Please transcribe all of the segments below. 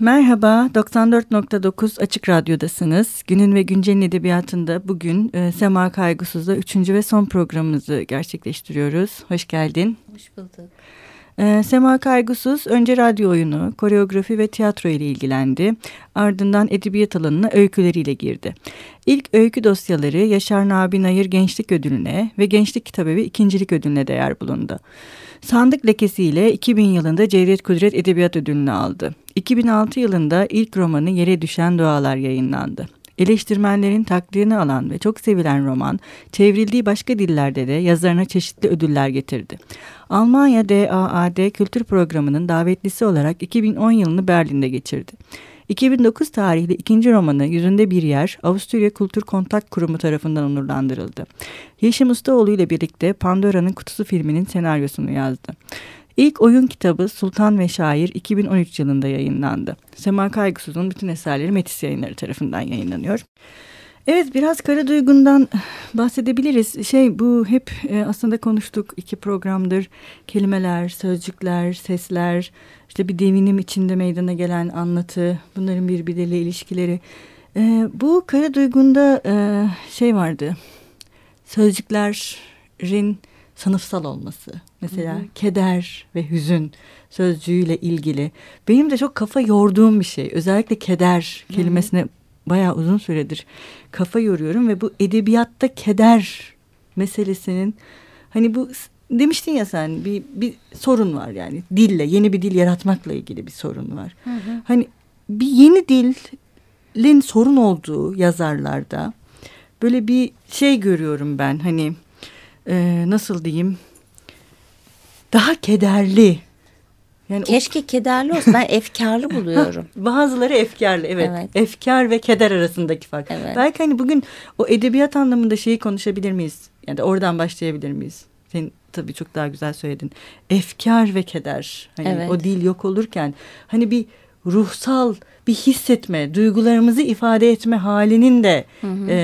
Merhaba, 94.9 Açık Radyo'dasınız. Günün ve Güncel'in edebiyatında bugün e, Sema Kaygısız'da üçüncü ve son programımızı gerçekleştiriyoruz. Hoş geldin. Hoş bulduk. E, Sema Kaygısız önce radyo oyunu, koreografi ve tiyatro ile ilgilendi. Ardından edebiyat alanına öyküleriyle girdi. İlk öykü dosyaları Yaşar Nabi Nayır Gençlik Ödülü'ne ve Gençlik Kitabevi ikincilik Ödülü'ne değer bulundu. Sandık lekesiyle 2000 yılında Cevdet Kudret Edebiyat Ödülünü aldı. 2006 yılında ilk romanı Yere Düşen Dualar yayınlandı. Eleştirmenlerin takdirini alan ve çok sevilen roman, çevrildiği başka dillerde de yazarına çeşitli ödüller getirdi. Almanya DAAD Kültür Programı'nın davetlisi olarak 2010 yılını Berlin'de geçirdi. 2009 tarihli ikinci romanı Yüzünde Bir Yer Avusturya Kültür Kontak Kurumu tarafından onurlandırıldı. Yeşim Ustaoğlu ile birlikte Pandora'nın Kutusu filminin senaryosunu yazdı. İlk oyun kitabı Sultan ve Şair 2013 yılında yayınlandı. Sema Kaygısız'ın bütün eserleri Metis yayınları tarafından yayınlanıyor. Evet biraz Kara Duygun'dan bahsedebiliriz. Şey bu hep e, aslında konuştuk iki programdır. Kelimeler, sözcükler, sesler, işte bir devinim içinde meydana gelen anlatı, bunların birbirleriyle ilişkileri. E, bu Kara Duygun'da e, şey vardı. Sözcüklerin sınıfsal olması. Mesela hı hı. keder ve hüzün sözcüğüyle ilgili. Benim de çok kafa yorduğum bir şey. Özellikle keder kelimesine hı bayağı uzun süredir kafa yoruyorum ve bu edebiyatta keder meselesinin hani bu demiştin ya sen bir, bir sorun var yani dille yeni bir dil yaratmakla ilgili bir sorun var. Hı hı. Hani bir yeni dilin sorun olduğu yazarlarda böyle bir şey görüyorum ben hani e, nasıl diyeyim daha kederli. Yani Keşke o... kederli olsun. Ben efkarlı buluyorum. Bazıları efkarlı evet. evet. Efkar ve keder arasındaki fark. Evet. Belki hani bugün o edebiyat anlamında şeyi konuşabilir miyiz? Yani oradan başlayabilir miyiz? Sen tabii çok daha güzel söyledin. Efkar ve keder. Hani evet. o dil yok olurken hani bir ruhsal bir hissetme, duygularımızı ifade etme halinin de hı hı. E,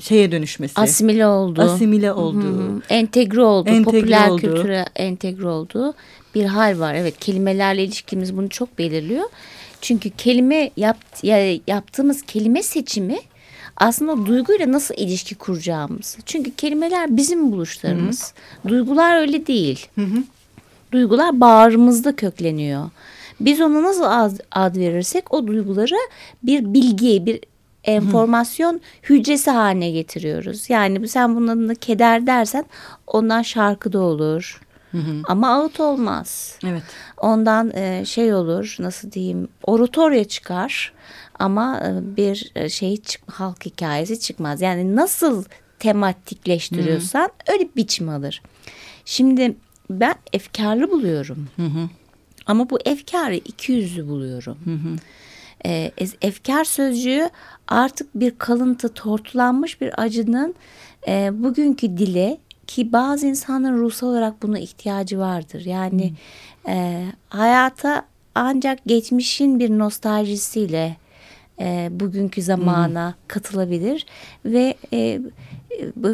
şeye dönüşmesi. Asimile oldu. Asimile oldu. Hı hı. Entegre oldu. Entegre popüler oldu. kültüre entegre oldu. Bir hal var. Evet kelimelerle ilişkimiz bunu çok belirliyor. Çünkü kelime yap, ya, yaptığımız kelime seçimi aslında duyguyla nasıl ilişki kuracağımız. Çünkü kelimeler bizim buluşlarımız. Hı hı. Duygular öyle değil. Hı hı. Duygular bağrımızda kökleniyor. Biz ona nasıl ad, ad verirsek o duyguları bir bilgi, bir enformasyon Hı. hücresi haline getiriyoruz. Yani sen bunun adına keder dersen ondan şarkı da olur. Hı hı. Ama ağıt olmaz. Evet. Ondan e, şey olur nasıl diyeyim oratorya çıkar ama e, bir e, şey çık, halk hikayesi çıkmaz. Yani nasıl tematikleştiriyorsan hı hı. öyle biçim alır. Şimdi ben efkarlı buluyorum. Hı hı. Ama bu efkarı iki yüzlü buluyorum. Hı hı. E, efkar sözcüğü artık bir kalıntı tortulanmış bir acının e, bugünkü dile ki bazı insanların ruhsal olarak buna ihtiyacı vardır. Yani e, hayata ancak geçmişin bir nostaljisiyle e, bugünkü zamana hmm. katılabilir ve e,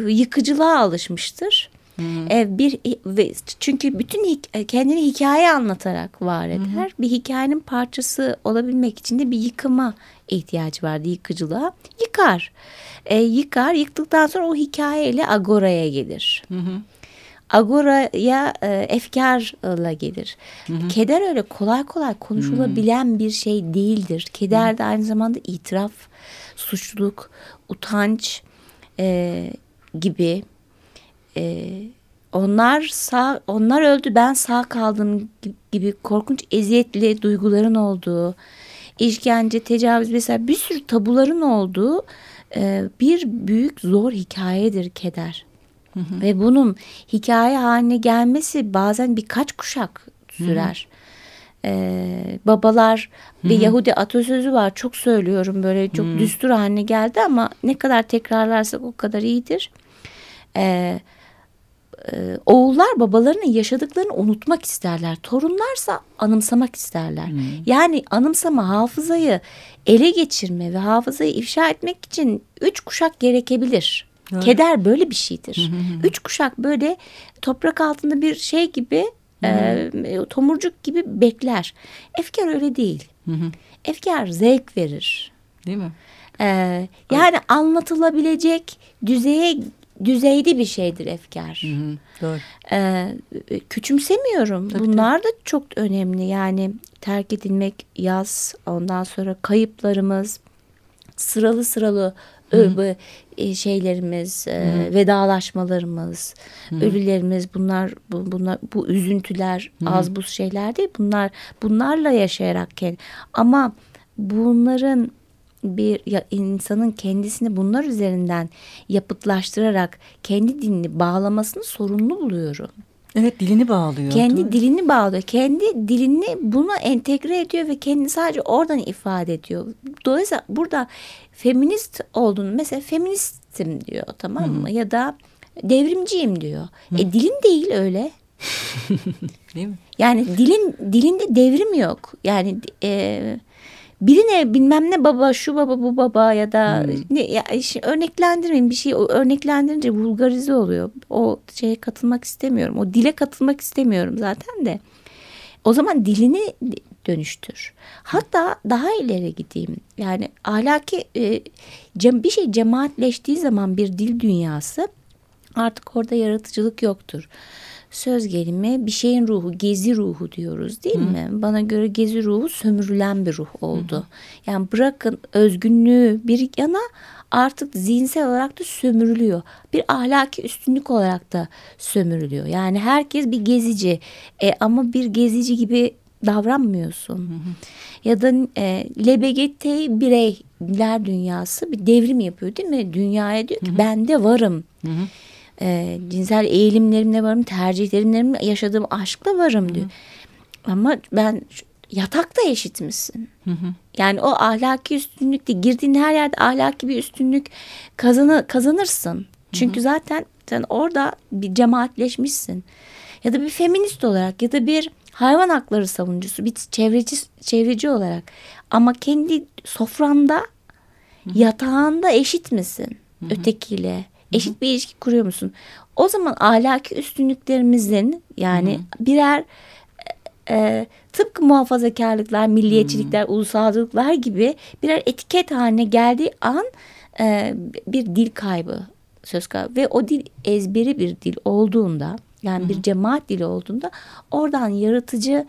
yıkıcılığa alışmıştır. Hmm. E, bir ve çünkü bütün e, kendini hikaye anlatarak var eder. Hmm. Bir hikayenin parçası olabilmek için de bir yıkıma ihtiyacı vardı yıkıcılığa. Yıkar. E, yıkar. Yıktıktan sonra o hikayeyle agoraya gelir. Hmm. Agora'ya e, efkarla gelir. Hı hı. Keder öyle kolay kolay konuşulabilen hı. bir şey değildir. Keder hı. de aynı zamanda itiraf, suçluluk, utanç e, gibi e, onlar sağ onlar öldü ben sağ kaldım gibi korkunç eziyetli duyguların olduğu işkence tecavüz mesela bir sürü tabuların olduğu e, bir büyük zor hikayedir keder. Hı hı. Ve bunun hikaye haline gelmesi bazen birkaç kuşak sürer. Hı hı. Ee, babalar Hı-hı. bir Yahudi atasözü var çok söylüyorum böyle çok Hı-hı. düstur haline geldi ama ne kadar tekrarlarsak o kadar iyidir. Ee, e, oğullar babalarının yaşadıklarını unutmak isterler. Torunlarsa anımsamak isterler. Hmm. Yani anımsama hafızayı ele geçirme ve hafızayı ifşa etmek için üç kuşak gerekebilir. Evet. Keder böyle bir şeydir. Üç kuşak böyle toprak altında bir şey gibi e, tomurcuk gibi bekler. Efkar öyle değil. Efkar zevk verir. Değil mi? Ee, yani evet. anlatılabilecek düzeye düzeyde bir şeydir efkar. Hı hı, doğru. Ee, küçümsemiyorum. Tabii, Bunlar tabii. da çok önemli. Yani terk edilmek, yaz, ondan sonra kayıplarımız, sıralı sıralı Hı. E, şeylerimiz, Hı. E, vedalaşmalarımız, Hı. ölülerimiz bunlar bu, bunlar bu üzüntüler Hı. az bu şeyler değil. Bunlar bunlarla yaşayarak ama bunların bir insanın kendisini bunlar üzerinden yapıtlaştırarak kendi dinini bağlamasını sorumlu buluyorum. Evet dilini bağlıyor. Kendi dilini bağlıyor. Kendi dilini buna entegre ediyor ve kendini sadece oradan ifade ediyor. Dolayısıyla burada feminist olduğunu mesela feministim diyor tamam mı? Hı -hı. Ya da devrimciyim diyor. Hı. E dilin değil öyle. değil mi? Yani dilin dilinde devrim yok. Yani e, birine bilmem ne baba şu baba bu baba ya da hmm. ne ya işte örneklendirmeyin bir şey örneklendirince vulgarize oluyor. O şeye katılmak istemiyorum. O dile katılmak istemiyorum zaten de. O zaman dilini dönüştür. Hatta daha ileri gideyim. Yani ahlaki e, bir şey cemaatleştiği zaman bir dil dünyası artık orada yaratıcılık yoktur söz gelimi bir şeyin ruhu, gezi ruhu diyoruz değil Hı. mi? Bana göre gezi ruhu sömürülen bir ruh oldu. Hı. Yani bırakın özgünlüğü bir yana artık zihinsel olarak da sömürülüyor. Bir ahlaki üstünlük olarak da sömürülüyor. Yani herkes bir gezici e, ama bir gezici gibi davranmıyorsun. Hı hı. Ya da e, LBGT bireyler dünyası bir devrim yapıyor değil mi? Dünyaya diyor ki hı hı. ben de varım. Hı hı e, cinsel eğilimlerimle varım, tercihlerimle yaşadığım aşkla varım diyor. Hı. Ama ben yatakta eşit misin? Hı hı. Yani o ahlaki üstünlükte girdiğin her yerde ahlaki bir üstünlük kazanı, kazanırsın. Çünkü hı hı. zaten sen orada bir cemaatleşmişsin. Ya da bir feminist olarak ya da bir hayvan hakları savunucusu, bir çevreci çevreci olarak ama kendi sofranda, hı hı. yatağında eşit misin hı hı. ötekiyle? Eşit bir ilişki kuruyor musun? O zaman ahlaki üstünlüklerimizin yani Hı-hı. birer e, e, tıpkı muhafazakarlıklar, milliyetçilikler, Hı-hı. ulusalcılıklar gibi birer etiket haline geldiği an e, bir dil kaybı söz konusu ve o dil ezberi bir dil olduğunda yani Hı-hı. bir cemaat dili olduğunda oradan yaratıcı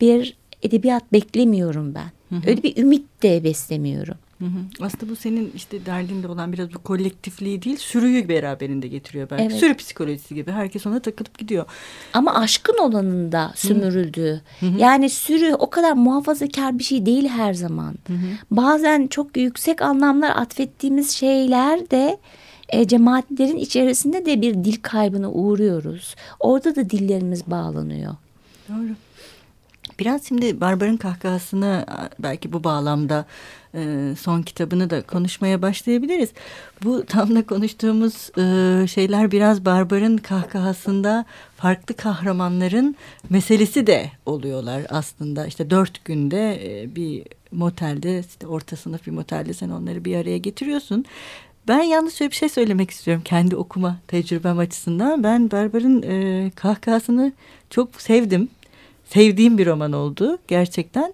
bir edebiyat beklemiyorum ben. Hı-hı. Öyle bir ümit de beslemiyorum. Hı hı. Aslında bu senin işte derdinde olan biraz bu kolektifliği değil sürüyü beraberinde getiriyor belki. Evet. Sürü psikolojisi gibi herkes ona takılıp gidiyor. Ama aşkın olanında sömürüldü. Hı hı. Yani sürü o kadar muhafazakar bir şey değil her zaman. Hı hı. Bazen çok yüksek anlamlar atfettiğimiz şeyler de e, cemaatlerin içerisinde de bir dil kaybına uğruyoruz. Orada da dillerimiz bağlanıyor. Doğru. Biraz şimdi Barbar'ın kahkahasını belki bu bağlamda e, son kitabını da konuşmaya başlayabiliriz. Bu tam da konuştuğumuz e, şeyler biraz Barbar'ın kahkahasında farklı kahramanların meselesi de oluyorlar aslında. İşte dört günde e, bir motelde işte orta sınıf bir motelde sen onları bir araya getiriyorsun. Ben yalnız şöyle bir şey söylemek istiyorum kendi okuma tecrübem açısından. Ben Barbar'ın kahkahasını çok sevdim sevdiğim bir roman oldu gerçekten.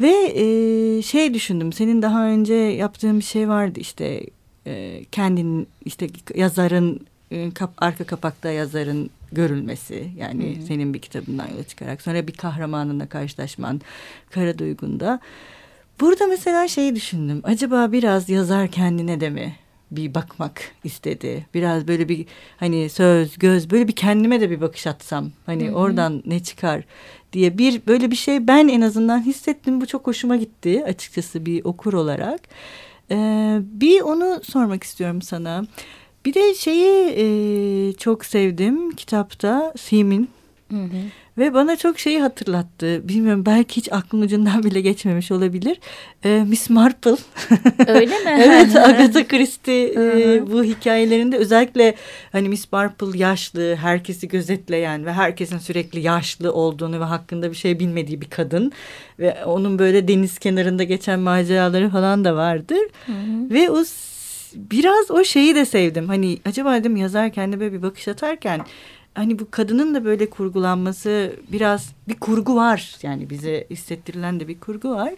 Ve e, şey düşündüm senin daha önce yaptığın bir şey vardı işte e, kendin işte yazarın e, kap, arka kapakta yazarın görülmesi yani hı hı. senin bir kitabından yola çıkarak sonra bir kahramanınla karşılaşman Kara Duygu'nda. Burada mesela şeyi düşündüm acaba biraz yazar kendine de mi bir bakmak istedi. Biraz böyle bir hani söz, göz böyle bir kendime de bir bakış atsam. Hani Hı -hı. oradan ne çıkar diye bir böyle bir şey ben en azından hissettim. Bu çok hoşuma gitti açıkçası bir okur olarak. Ee, bir onu sormak istiyorum sana. Bir de şeyi e, çok sevdim kitapta Simin. Hı hı. Ve bana çok şeyi hatırlattı. Bilmiyorum belki hiç aklım ucundan bile geçmemiş olabilir. Ee, Miss Marple. Öyle mi? evet Agatha Christie e, bu hikayelerinde özellikle hani Miss Marple yaşlı, herkesi gözetleyen ve herkesin sürekli yaşlı olduğunu ve hakkında bir şey bilmediği bir kadın. Ve onun böyle deniz kenarında geçen maceraları falan da vardır. Hı hı. Ve o biraz o şeyi de sevdim. Hani acaba dedim yazar kendine böyle bir bakış atarken hani bu kadının da böyle kurgulanması biraz bir kurgu var. Yani bize hissettirilen de bir kurgu var.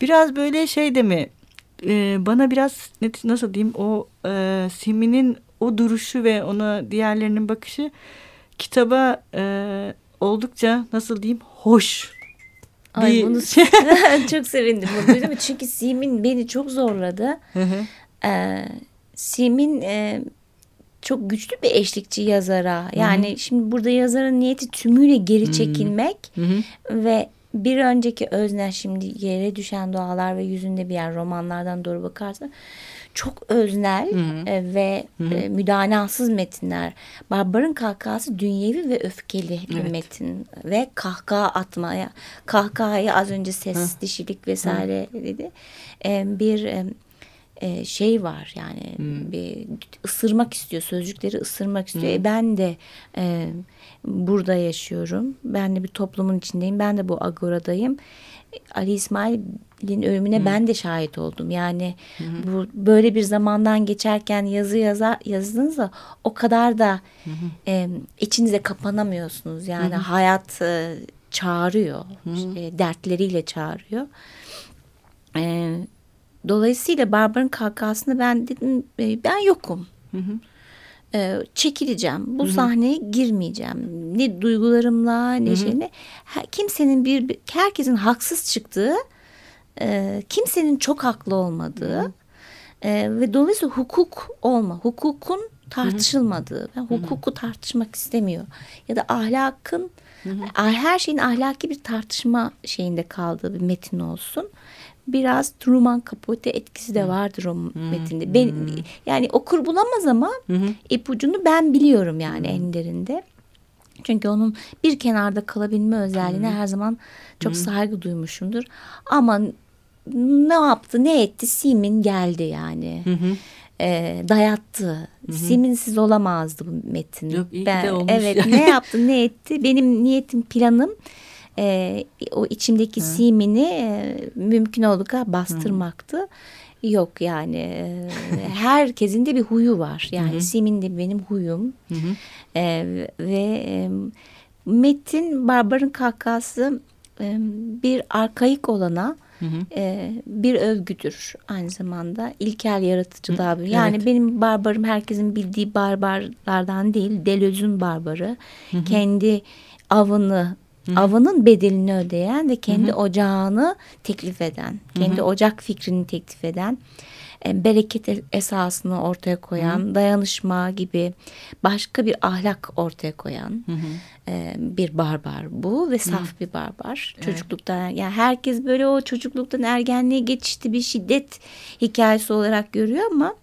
Biraz böyle şey de mi e, bana biraz nasıl diyeyim o e, Simi'nin o duruşu ve ona diğerlerinin bakışı kitaba e, oldukça nasıl diyeyim hoş. Ay bir... bunu çok sevindim bunu duydum çünkü Simin beni çok zorladı. ee, Simin e, çok güçlü bir eşlikçi yazara. Yani Hı-hı. şimdi burada yazarın niyeti tümüyle geri çekilmek Hı-hı. ve bir önceki özne şimdi yere düşen doğalar ve yüzünde bir yer romanlardan doğru bakarsa çok öznel E, ve E, müdanasız metinler. Barbarın kahkahası dünyevi ve öfkeli evet. bir metin ve kahkaha atmaya kahkahayı az önce ses, hı. dişilik vesaire hı. dedi. E, bir e, şey var yani hmm. bir ısırmak istiyor sözcükleri ısırmak istiyor. Hmm. E, ben de e, burada yaşıyorum. Ben de bir toplumun içindeyim. Ben de bu agoradayım. Ali İsmail'in ölümüne hmm. ben de şahit oldum. Yani hmm. bu böyle bir zamandan geçerken yazı yazar yazdığınızda o kadar da hmm. e, içinize kapanamıyorsunuz. Yani hmm. hayat e, çağırıyor. Hmm. E, dertleriyle çağırıyor. E, Dolayısıyla Barbar'ın kahkahasında ben dedim e, ben yokum. Hı hı. Ee, çekileceğim. Bu hı hı. sahneye girmeyeceğim. Ne duygularımla ne hı hı. şeyle. Kimsenin bir, herkesin haksız çıktığı, e, kimsenin çok haklı olmadığı hı hı. E, ve dolayısıyla hukuk olma, hukukun tartışılmadığı. Ben hukuku tartışmak istemiyor. Ya da ahlakın, hı hı. her şeyin ahlaki bir tartışma şeyinde kaldığı bir metin olsun biraz Truman Capote etkisi de vardır o hmm. metinde. Ben yani okur bulamaz ama hmm. ipucunu ben biliyorum yani hmm. enlerinde. Çünkü onun bir kenarda kalabilme özelliğine hmm. her zaman çok hmm. saygı duymuşumdur. Ama ne yaptı ne etti Simin geldi yani. Hmm. E, dayattı. Hı Siminsiz olamazdı bu metin. Yok iyi ben, de olmuş. Evet ne yaptı ne etti benim niyetim planım e, o içimdeki Hı. simini e, mümkün olduğu bastırmaktı. Hı. Yok yani e, herkesin de bir huyu var. Yani Hı. simin de benim huyum. Hı hı. E, ve e, Metin Barbar'ın kahkası e, bir arkaik olana Hı hı. E, bir övgüdür aynı zamanda ilkel yaratıcılığa. Hı, yani evet. benim barbarım herkesin bildiği barbarlardan değil Deleuze'ün barbarı. Hı hı. Kendi avını Hı-hı. avının bedelini ödeyen ve kendi Hı-hı. ocağını teklif eden, kendi Hı-hı. ocak fikrini teklif eden, e, bereket esasını ortaya koyan, Hı-hı. dayanışma gibi başka bir ahlak ortaya koyan e, bir barbar bu ve saf Hı-hı. bir barbar. Evet. Çocukluktan yani herkes böyle o çocukluktan ergenliğe geçişti bir şiddet hikayesi olarak görüyor ama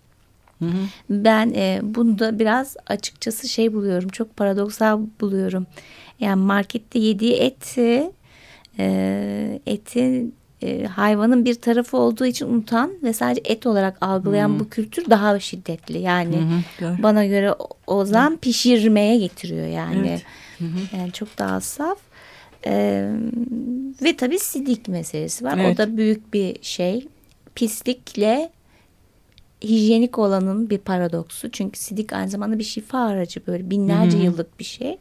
Hı hı. Ben e, bunu da biraz açıkçası şey buluyorum. Çok paradoksal buluyorum. Yani markette yediği eti e, etin e, hayvanın bir tarafı olduğu için unutan ve sadece et olarak algılayan hmm. bu kültür daha şiddetli. Yani hmm, bana göre o zaman pişirmeye getiriyor yani. Evet. Yani çok daha saf. Ee, ve tabii sidik meselesi var. Evet. O da büyük bir şey. Pislikle hijyenik olanın bir paradoksu. Çünkü sidik aynı zamanda bir şifa aracı böyle binlerce hmm. yıllık bir şey.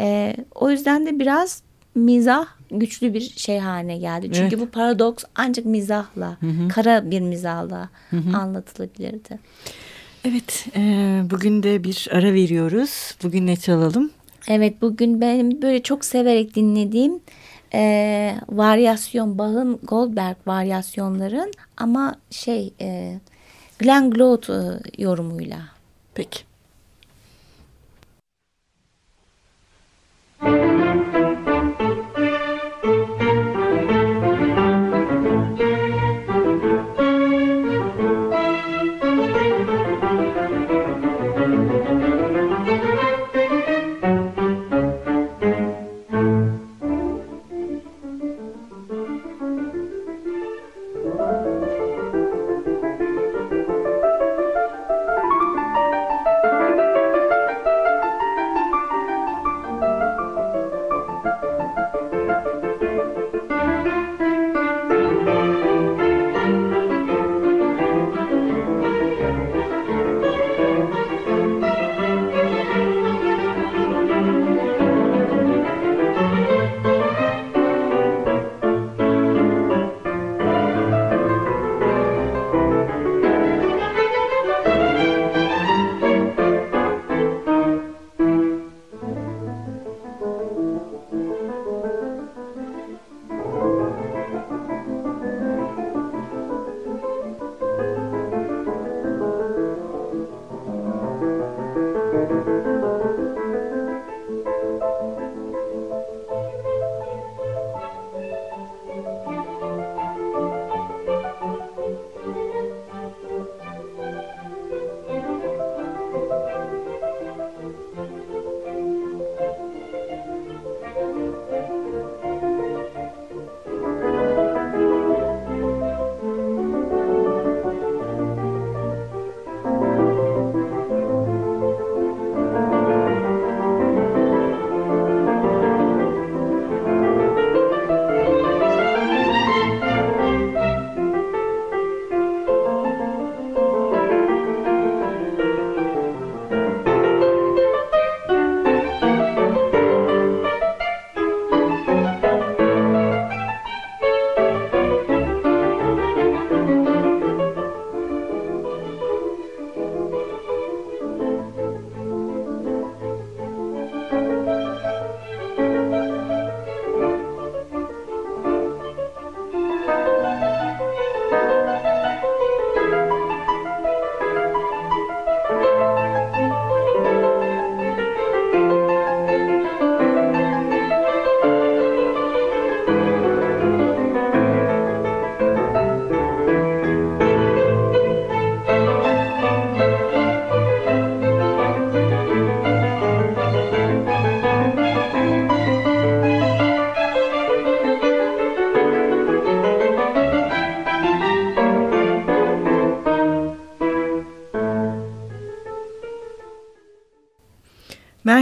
E, o yüzden de biraz mizah güçlü bir şey haline geldi. Çünkü evet. bu paradoks ancak mizahla, hı hı. kara bir mizahla hı hı. anlatılabilirdi. Evet, e, bugün de bir ara veriyoruz. Bugün ne çalalım? Evet, bugün benim böyle çok severek dinlediğim e, varyasyon, Bach'ın Goldberg varyasyonların ama şey e, Glenn Glot e, yorumuyla. Peki.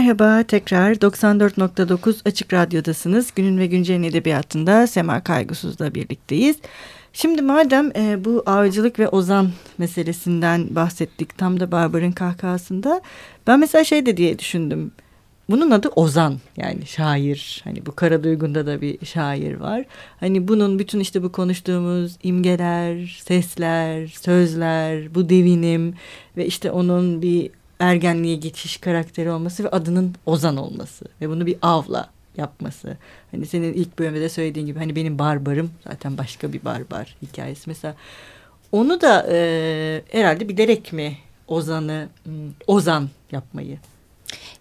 Merhaba tekrar 94.9 Açık Radyo'dasınız. Günün ve Güncel'in edebiyatında Sema Kaygısız'la birlikteyiz. Şimdi madem e, bu avcılık ve ozan meselesinden bahsettik tam da Barbar'ın kahkahasında ben mesela şey de diye düşündüm. Bunun adı Ozan yani şair. Hani bu Kara Duygun'da da bir şair var. Hani bunun bütün işte bu konuştuğumuz imgeler, sesler, sözler, bu devinim ve işte onun bir ergenliğe geçiş karakteri olması ve adının Ozan olması ve bunu bir avla yapması. Hani senin ilk bölümde de söylediğin gibi hani benim barbarım zaten başka bir barbar hikayesi. Mesela onu da e, herhalde bilerek mi Ozan'ı hmm, Ozan yapmayı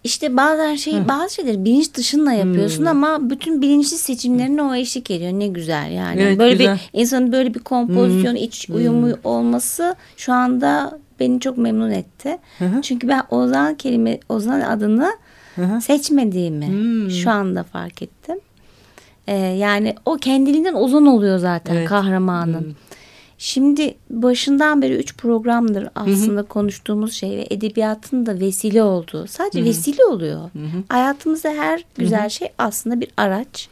işte bazen şey Hı. bazı şeyleri bilinç dışında yapıyorsun hmm. ama bütün bilinçli seçimlerine o eşlik ediyor. Ne güzel yani. Evet, böyle güzel. bir insanın böyle bir kompozisyon, hmm. iç uyumu hmm. olması şu anda beni çok memnun etti. Hı Çünkü ben Ozan kelime Ozan adını hı seçmediğimi hmm. şu anda fark ettim. Ee, yani o kendiliğinden Ozan oluyor zaten evet. kahramanın. Hmm. Şimdi başından beri üç programdır aslında Hı-hı. konuştuğumuz şey ve edebiyatın da vesile olduğu. Sadece Hı-hı. vesile oluyor. Hı-hı. Hayatımızda her güzel Hı-hı. şey aslında bir araç.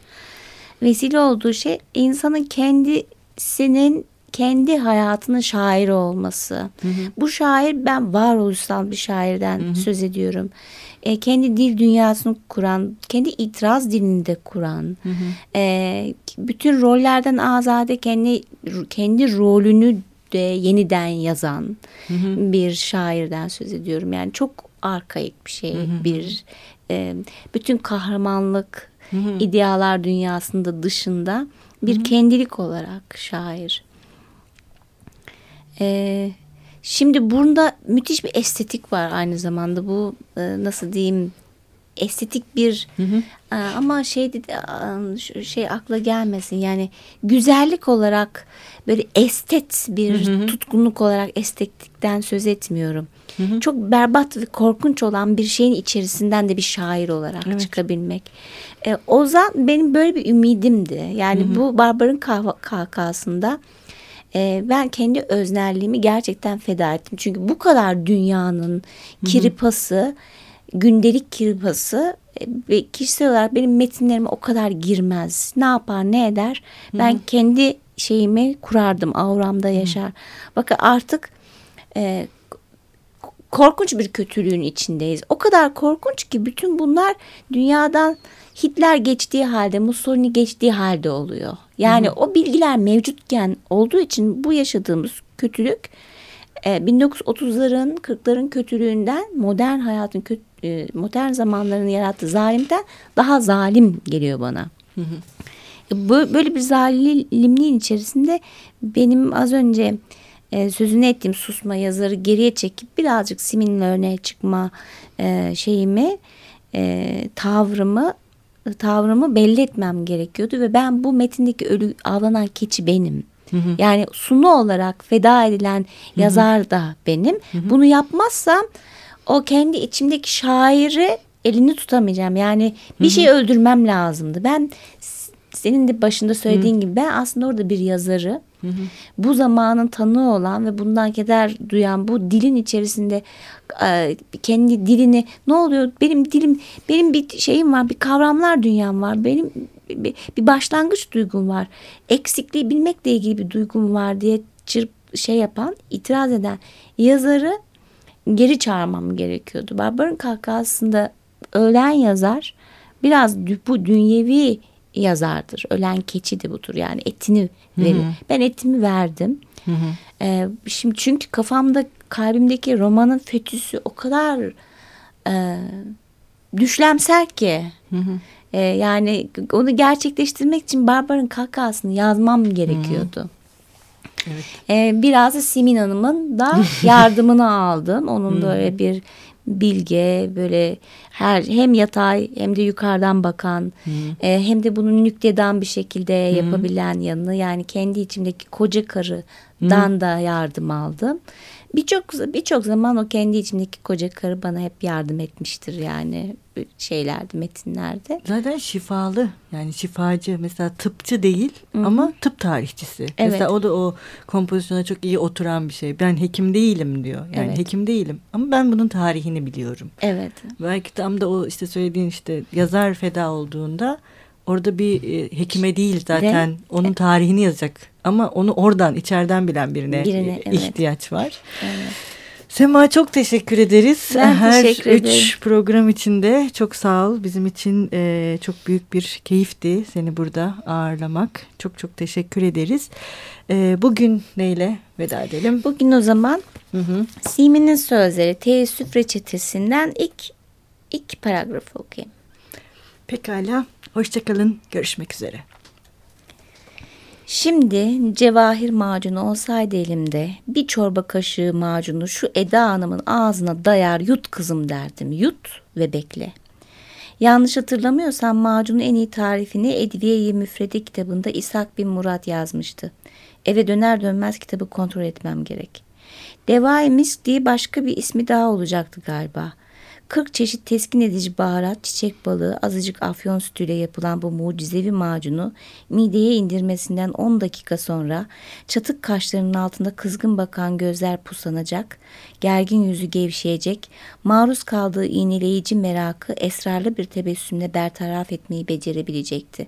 Vesile olduğu şey insanın kendisinin kendi hayatının şairi olması. Hı hı. Bu şair ben varoluşsal bir şairden hı hı. söz ediyorum. E, kendi dil dünyasını kuran, kendi itiraz dilini de kuran, hı hı. E, bütün rollerden azade kendi kendi rolünü de yeniden yazan hı hı. bir şairden söz ediyorum. Yani çok arkaik bir şey, hı hı. bir e, bütün kahramanlık, hı hı. idealar dünyasında dışında bir hı hı. kendilik olarak şair. E, şimdi bunda müthiş bir estetik var aynı zamanda. Bu e, nasıl diyeyim estetik bir hı hı. E, ama şey şey akla gelmesin yani güzellik olarak böyle estet bir hı hı. tutkunluk olarak estetikten söz etmiyorum. Hı hı. Çok berbat ve korkunç olan bir şeyin içerisinden de bir şair olarak evet. çıkabilmek. E, Ozan benim böyle bir ümidimdi. Yani hı hı. bu Barbar'ın kahkahasında e, ben kendi öznelliğimi gerçekten feda ettim. Çünkü bu kadar dünyanın kiripası, gündelik kiripası e, ve kişisel olarak benim metinlerime o kadar girmez. Ne yapar ne eder ben kendi şeyimi kurardım avramda yaşar. Hı-hı. Bakın artık e, korkunç bir kötülüğün içindeyiz. O kadar korkunç ki bütün bunlar dünyadan Hitler geçtiği halde, Mussolini geçtiği halde oluyor. Yani hı hı. o bilgiler mevcutken olduğu için bu yaşadığımız kötülük 1930'ların, e, 40'ların kötülüğünden modern hayatın e, modern zamanların yarattığı zalimden daha zalim geliyor bana. Hı hı. E, böyle bir zalimliğin içerisinde benim az önce sözünü ettiğim susma yazarı geriye çekip birazcık Simin'in örneğe çıkma şeyimi tavrımı tavrımı belli etmem gerekiyordu ve ben bu metindeki ölü avlanan keçi benim. Hı hı. Yani sunu olarak feda edilen hı hı. yazar da benim. Hı hı. Bunu yapmazsam o kendi içimdeki şairi elini tutamayacağım. Yani bir hı hı. şey öldürmem lazımdı. Ben senin de başında söylediğin hı. gibi ben aslında orada bir yazarı Hı Bu zamanın tanığı olan ve bundan keder duyan bu dilin içerisinde e, kendi dilini ne oluyor benim dilim benim bir şeyim var bir kavramlar dünyam var benim bir, başlangıç duygum var eksikliği bilmekle ilgili bir duygum var diye çırp şey yapan itiraz eden yazarı geri çağırmam gerekiyordu. Barbar'ın kahkahasında ölen yazar biraz bu dünyevi yazardır. Ölen keçi de budur yani etini verir. Hı hı. Ben etimi verdim. Hı hı. Ee, şimdi çünkü kafamda kalbimdeki romanın fetüsü o kadar e, düşlemser ki. Hı hı. E, yani onu gerçekleştirmek için Barbar'ın kakasını yazmam gerekiyordu. Hı. Evet. Ee, biraz da Simin Hanım'ın da yardımını aldım. Onun da öyle bir bilge böyle her hem yatay hem de yukarıdan bakan e, hem de bunu nüktedan bir şekilde yapabilen yanını yani kendi içimdeki koca karı dan da yardım aldım. Birçok birçok zaman o kendi içimdeki koca karı bana hep yardım etmiştir yani şeylerde metinlerde. Zaten şifalı yani şifacı mesela tıpçı değil Hı-hı. ama tıp tarihçisi. Evet. Mesela o da o kompozisyona çok iyi oturan bir şey. Ben hekim değilim diyor. Yani evet. hekim değilim ama ben bunun tarihini biliyorum. Evet. Belki tam da o işte söylediğin işte yazar feda olduğunda orada bir e, hekime değil zaten Ve, onun tarihini yazacak ama onu oradan içeriden bilen birine, birine evet. ihtiyaç var. Evet. Sema çok teşekkür ederiz. Ben Her teşekkür üç ederim. program içinde çok sağ ol. Bizim için e, çok büyük bir keyifti seni burada ağırlamak. Çok çok teşekkür ederiz. E, bugün neyle veda edelim? Bugün o zaman hı hı. Simin'in sözleri teessüf reçetesinden ilk ilk paragrafı okuyayım. Pekala. Hoşçakalın. Görüşmek üzere. Şimdi cevahir macunu olsaydı elimde bir çorba kaşığı macunu şu Eda Hanım'ın ağzına dayar yut kızım derdim. Yut ve bekle. Yanlış hatırlamıyorsam macunun en iyi tarifini Edviye-i Müfrede kitabında İshak bin Murat yazmıştı. Eve döner dönmez kitabı kontrol etmem gerek. Devai misk diye başka bir ismi daha olacaktı galiba.'' 40 çeşit teskin edici baharat, çiçek balığı, azıcık afyon sütüyle yapılan bu mucizevi macunu mideye indirmesinden 10 dakika sonra çatık kaşlarının altında kızgın bakan gözler puslanacak, gergin yüzü gevşeyecek, maruz kaldığı iğneleyici merakı esrarlı bir tebessümle bertaraf etmeyi becerebilecekti.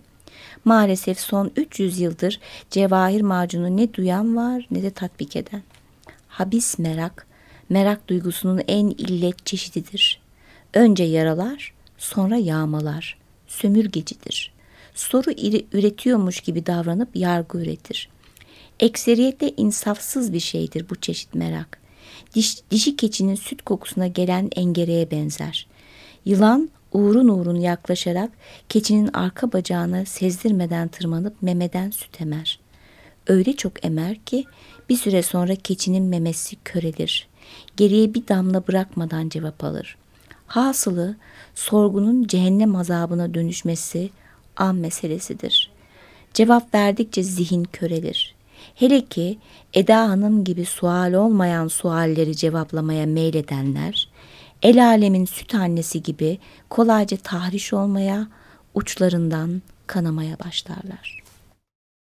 Maalesef son 300 yıldır cevahir macunu ne duyan var ne de tatbik eden. Habis merak, merak duygusunun en illet çeşididir. Önce yaralar, sonra yağmalar. Sömürgecidir. Soru üretiyormuş gibi davranıp yargı üretir. Ekseriyetle insafsız bir şeydir bu çeşit merak. Diş, dişi keçinin süt kokusuna gelen engereye benzer. Yılan uğrun uğrun yaklaşarak keçinin arka bacağına sezdirmeden tırmanıp memeden süt emer. Öyle çok emer ki bir süre sonra keçinin memesi körelir. Geriye bir damla bırakmadan cevap alır. Hasılı sorgunun cehennem azabına dönüşmesi an meselesidir. Cevap verdikçe zihin körelir. Hele ki Eda Hanım gibi sual olmayan sualleri cevaplamaya meyledenler, el alemin süt annesi gibi kolayca tahriş olmaya, uçlarından kanamaya başlarlar.''